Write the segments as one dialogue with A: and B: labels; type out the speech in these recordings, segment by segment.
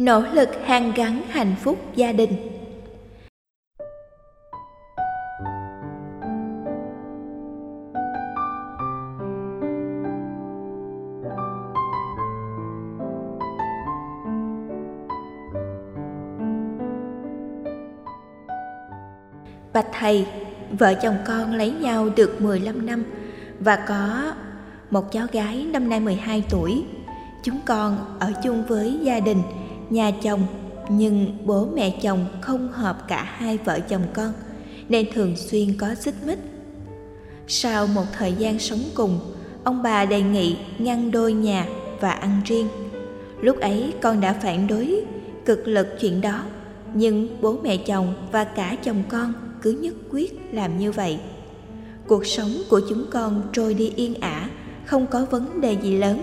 A: nỗ lực hàn gắn hạnh phúc gia đình Bạch thầy, vợ chồng con lấy nhau được 15 năm và có một cháu gái năm nay 12 tuổi. Chúng con ở chung với gia đình, nhà chồng nhưng bố mẹ chồng không hợp cả hai vợ chồng con nên thường xuyên có xích mích. Sau một thời gian sống cùng, ông bà đề nghị ngăn đôi nhà và ăn riêng. Lúc ấy con đã phản đối cực lực chuyện đó, nhưng bố mẹ chồng và cả chồng con cứ nhất quyết làm như vậy cuộc sống của chúng con trôi đi yên ả không có vấn đề gì lớn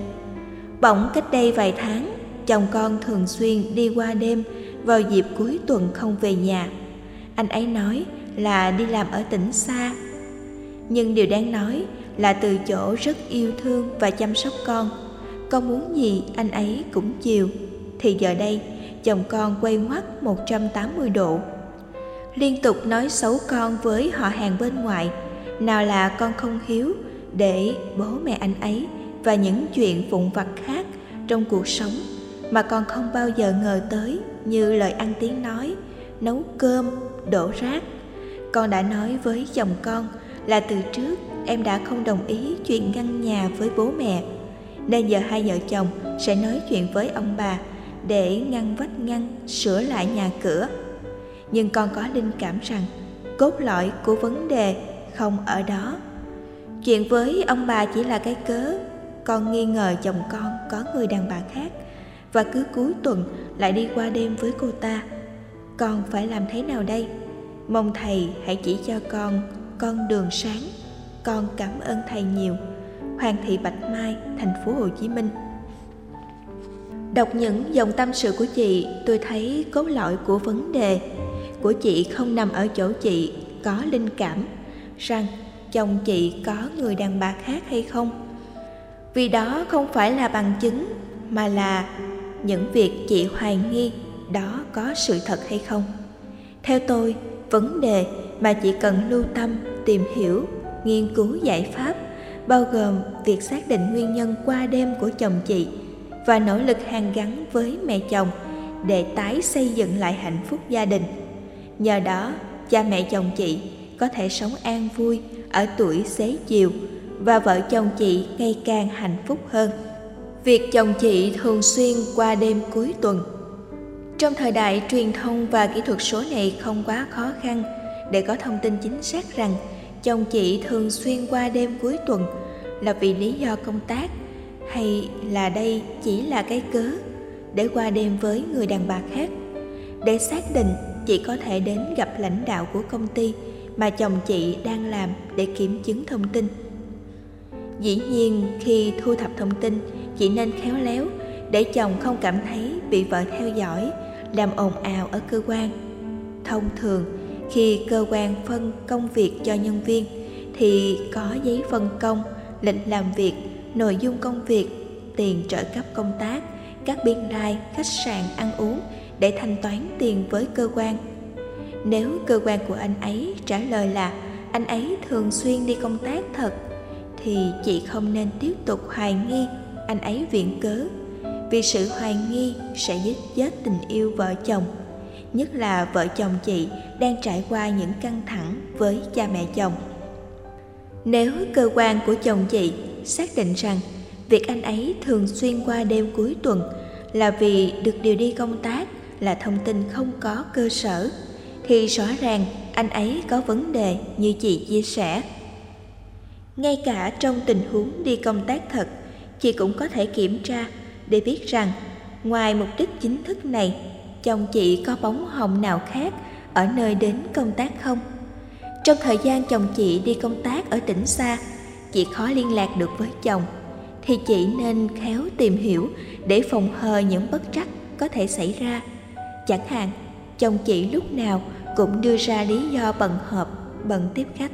A: bỗng cách đây vài tháng chồng con thường xuyên đi qua đêm, vào dịp cuối tuần không về nhà. Anh ấy nói là đi làm ở tỉnh xa. Nhưng điều đáng nói là từ chỗ rất yêu thương và chăm sóc con. Con muốn gì anh ấy cũng chiều. Thì giờ đây, chồng con quay ngoắt 180 độ. Liên tục nói xấu con với họ hàng bên ngoài, nào là con không hiếu để bố mẹ anh ấy và những chuyện vụn vặt khác trong cuộc sống mà con không bao giờ ngờ tới như lời ăn tiếng nói, nấu cơm, đổ rác. Con đã nói với chồng con là từ trước em đã không đồng ý chuyện ngăn nhà với bố mẹ, nên giờ hai vợ chồng sẽ nói chuyện với ông bà để ngăn vách ngăn sửa lại nhà cửa. Nhưng con có linh cảm rằng cốt lõi của vấn đề không ở đó. Chuyện với ông bà chỉ là cái cớ, con nghi ngờ chồng con có người đàn bà khác và cứ cuối tuần lại đi qua đêm với cô ta. Con phải làm thế nào đây? Mong thầy hãy chỉ cho con con đường sáng. Con cảm ơn thầy nhiều. Hoàng thị bạch mai, thành phố hồ chí minh. Đọc những dòng tâm sự của chị, tôi thấy cốt lõi của vấn đề của chị không nằm ở chỗ chị có linh cảm rằng chồng chị có người đàn bà khác hay không. Vì đó không phải là bằng chứng mà là những việc chị hoài nghi đó có sự thật hay không theo tôi vấn đề mà chị cần lưu tâm tìm hiểu nghiên cứu giải pháp bao gồm việc xác định nguyên nhân qua đêm của chồng chị và nỗ lực hàn gắn với mẹ chồng để tái xây dựng lại hạnh phúc gia đình Nhờ đó, cha mẹ chồng chị có thể sống an vui ở tuổi xế chiều và vợ chồng chị ngày càng hạnh phúc hơn. Việc chồng chị thường xuyên qua đêm cuối tuần. Trong thời đại truyền thông và kỹ thuật số này không quá khó khăn, để có thông tin chính xác rằng chồng chị thường xuyên qua đêm cuối tuần là vì lý do công tác hay là đây chỉ là cái cớ để qua đêm với người đàn bà khác để xác định chị có thể đến gặp lãnh đạo của công ty mà chồng chị đang làm để kiểm chứng thông tin dĩ nhiên, khi thu thập thông tin chị nên khéo léo để chồng không cảm thấy bị vợ theo dõi, làm ồn ào ở cơ quan. Thông thường, khi cơ quan phân công việc cho nhân viên, thì có giấy phân công, lịch làm việc, nội dung công việc, tiền trợ cấp công tác, các biên lai, khách sạn ăn uống để thanh toán tiền với cơ quan. Nếu cơ quan của anh ấy trả lời là anh ấy thường xuyên đi công tác thật, thì chị không nên tiếp tục hoài nghi anh ấy viện cớ. Vì sự hoài nghi sẽ giết chết tình yêu vợ chồng, nhất là vợ chồng chị đang trải qua những căng thẳng với cha mẹ chồng. Nếu cơ quan của chồng chị xác định rằng việc anh ấy thường xuyên qua đêm cuối tuần là vì được điều đi công tác, là thông tin không có cơ sở, thì rõ ràng anh ấy có vấn đề như chị chia sẻ. Ngay cả trong tình huống đi công tác thật chị cũng có thể kiểm tra để biết rằng ngoài mục đích chính thức này, chồng chị có bóng hồng nào khác ở nơi đến công tác không? Trong thời gian chồng chị đi công tác ở tỉnh xa, chị khó liên lạc được với chồng, thì chị nên khéo tìm hiểu để phòng hờ những bất trắc có thể xảy ra. Chẳng hạn, chồng chị lúc nào cũng đưa ra lý do bận họp, bận tiếp khách,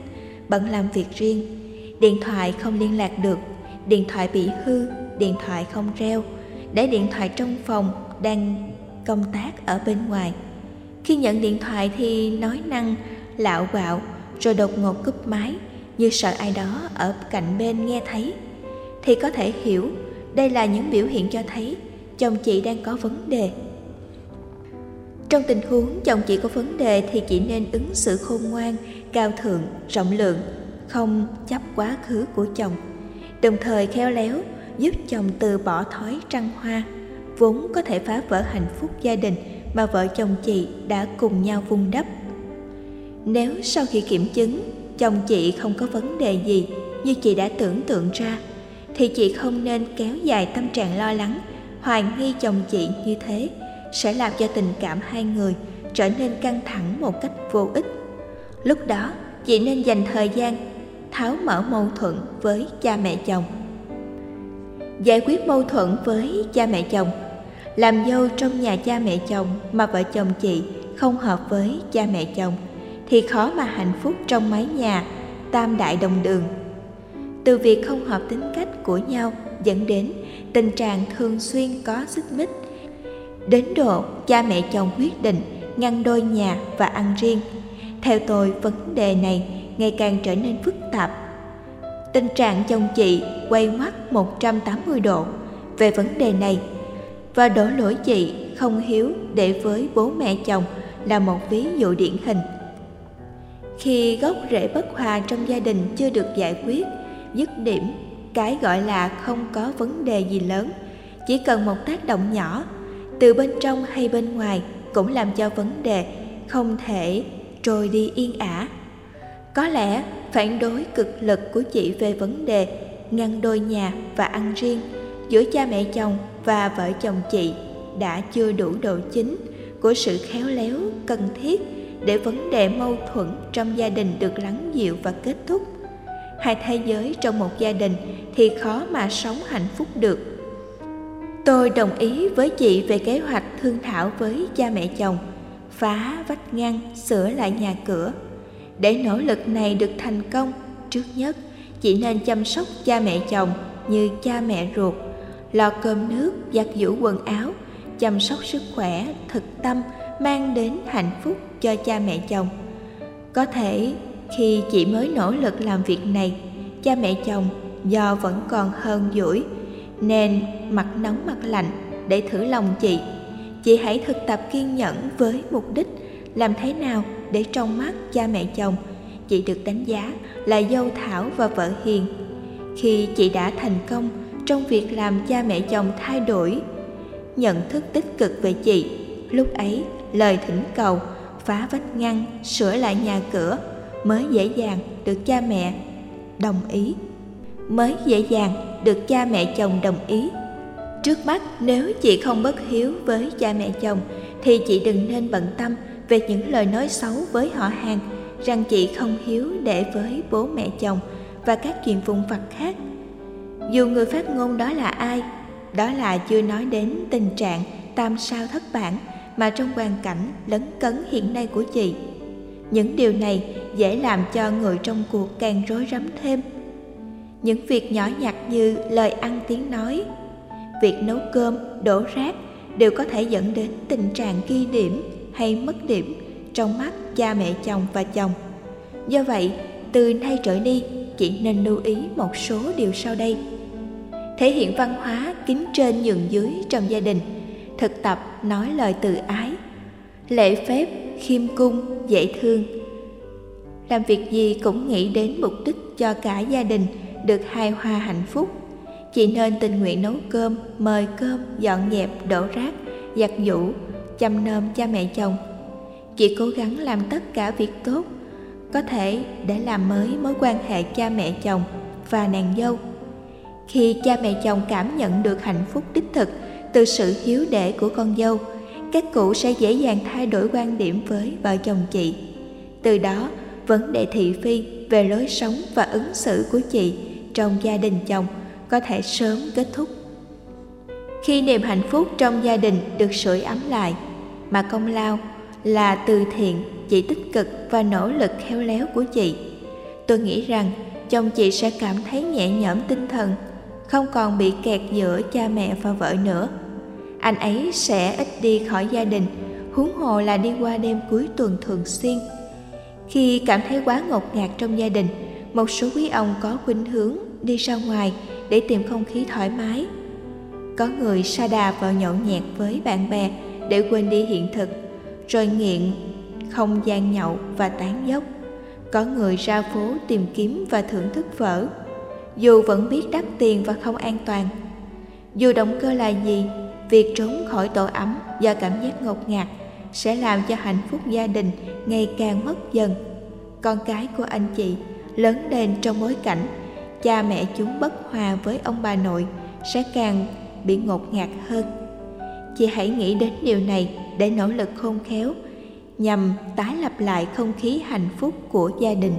A: bận làm việc riêng, điện thoại không liên lạc được điện thoại bị hư, điện thoại không reo. Để điện thoại trong phòng đang công tác ở bên ngoài. Khi nhận điện thoại thì nói năng, lạo bạo, rồi đột ngột cúp máy, như sợ ai đó ở cạnh bên nghe thấy. Thì có thể hiểu, đây là những biểu hiện cho thấy chồng chị đang có vấn đề. Trong tình huống chồng chị có vấn đề thì chị nên ứng xử khôn ngoan, cao thượng, rộng lượng, không chấp quá khứ của chồng đồng thời khéo léo giúp chồng từ bỏ thói trăng hoa, vốn có thể phá vỡ hạnh phúc gia đình mà vợ chồng chị đã cùng nhau vun đắp. Nếu sau khi kiểm chứng chồng chị không có vấn đề gì như chị đã tưởng tượng ra, thì chị không nên kéo dài tâm trạng lo lắng, hoài nghi chồng chị như thế sẽ làm cho tình cảm hai người trở nên căng thẳng một cách vô ích. Lúc đó, chị nên dành thời gian tháo mở mâu thuẫn với cha mẹ chồng. Giải quyết mâu thuẫn với cha mẹ chồng, làm dâu trong nhà cha mẹ chồng mà vợ chồng chị không hợp với cha mẹ chồng thì khó mà hạnh phúc trong mái nhà tam đại đồng đường. Từ việc không hợp tính cách của nhau dẫn đến tình trạng thường xuyên có xích mích, đến độ cha mẹ chồng quyết định ngăn đôi nhà và ăn riêng. Theo tôi, vấn đề này ngày càng trở nên phức tạp. Tình trạng chồng chị quay ngoắt 180 độ về vấn đề này và đổ lỗi chị không hiếu để với bố mẹ chồng là một ví dụ điển hình. Khi gốc rễ bất hòa trong gia đình chưa được giải quyết, dứt điểm, cái gọi là không có vấn đề gì lớn, chỉ cần một tác động nhỏ, từ bên trong hay bên ngoài cũng làm cho vấn đề không thể trôi đi yên ả có lẽ phản đối cực lực của chị về vấn đề ngăn đôi nhà và ăn riêng giữa cha mẹ chồng và vợ chồng chị đã chưa đủ độ chính của sự khéo léo, cần thiết để vấn đề mâu thuẫn trong gia đình được lắng dịu và kết thúc. Hai thế giới trong một gia đình thì khó mà sống hạnh phúc được. Tôi đồng ý với chị về kế hoạch thương thảo với cha mẹ chồng, phá vách ngăn, sửa lại nhà cửa để nỗ lực này được thành công, trước nhất chị nên chăm sóc cha mẹ chồng như cha mẹ ruột, lo cơm nước, giặt giũ quần áo, chăm sóc sức khỏe, thực tâm, mang đến hạnh phúc cho cha mẹ chồng. Có thể, khi chị mới nỗ lực làm việc này, cha mẹ chồng do vẫn còn hơn dỗi, nên mặt nóng mặt lạnh để thử lòng chị. Chị hãy thực tập kiên nhẫn với mục đích làm thế nào để trong mắt cha mẹ chồng. Chị được đánh giá là dâu thảo và vợ hiền. Khi chị đã thành công trong việc làm cha mẹ chồng thay đổi, nhận thức tích cực về chị, lúc ấy lời thỉnh cầu, phá vách ngăn, sửa lại nhà cửa mới dễ dàng được cha mẹ đồng ý. Mới dễ dàng được cha mẹ chồng đồng ý. Trước mắt, nếu chị không bất hiếu với cha mẹ chồng, thì chị đừng nên bận tâm về những lời nói xấu với họ hàng, rằng chị không hiếu để với bố mẹ chồng và các chuyện vụn vặt khác. Dù người phát ngôn đó là ai, đó là chưa nói đến tình trạng tam sao thất bản mà trong hoàn cảnh lấn cấn hiện nay của chị. Những điều này dễ làm cho người trong cuộc càng rối rắm thêm. Những việc nhỏ nhặt như lời ăn tiếng nói, việc nấu cơm, đổ rác đều có thể dẫn đến tình trạng ghi điểm hay mất điểm trong mắt cha mẹ chồng và chồng. Do vậy, từ nay trở đi, chị nên lưu ý một số điều sau đây. Thể hiện văn hóa kính trên nhường dưới trong gia đình, thực tập nói lời từ ái, lễ phép, khiêm cung, dễ thương. Làm việc gì cũng nghĩ đến mục đích cho cả gia đình được hài hòa hạnh phúc. Chị nên tình nguyện nấu cơm, mời cơm, dọn dẹp, đổ rác, giặt giũ chăm nom cha mẹ chồng. Chị cố gắng làm tất cả việc tốt có thể để làm mới mối quan hệ cha mẹ chồng và nàng dâu. Khi cha mẹ chồng cảm nhận được hạnh phúc đích thực từ sự hiếu đệ của con dâu, các cụ sẽ dễ dàng thay đổi quan điểm với vợ chồng chị. Từ đó, vấn đề thị phi về lối sống và ứng xử của chị trong gia đình chồng có thể sớm kết thúc khi niềm hạnh phúc trong gia đình được sưởi ấm lại, mà công lao là từ thiện chị tích cực và nỗ lực khéo léo của chị. Tôi nghĩ rằng chồng chị sẽ cảm thấy nhẹ nhõm tinh thần, không còn bị kẹt giữa cha mẹ và vợ nữa. Anh ấy sẽ ít đi khỏi gia đình, huống hồ là đi qua đêm cuối tuần thường xuyên. Khi cảm thấy quá ngột ngạt trong gia đình, một số quý ông có khuynh hướng đi ra ngoài để tìm không khí thoải mái có người sa đà vào nhậu nhẹt với bạn bè để quên đi hiện thực, rồi nghiện, không gian nhậu và tán dốc. Có người ra phố tìm kiếm và thưởng thức phở dù vẫn biết đắt tiền và không an toàn, dù động cơ là gì, việc trốn khỏi tổ ấm do cảm giác ngột ngạt sẽ làm cho hạnh phúc gia đình ngày càng mất dần. Con cái của anh chị lớn lên trong bối cảnh cha mẹ chúng bất hòa với ông bà nội sẽ càng bị ngột ngạt hơn. Chị hãy nghĩ đến điều này để nỗ lực khôn khéo, nhằm tái lập lại không khí hạnh phúc của gia đình.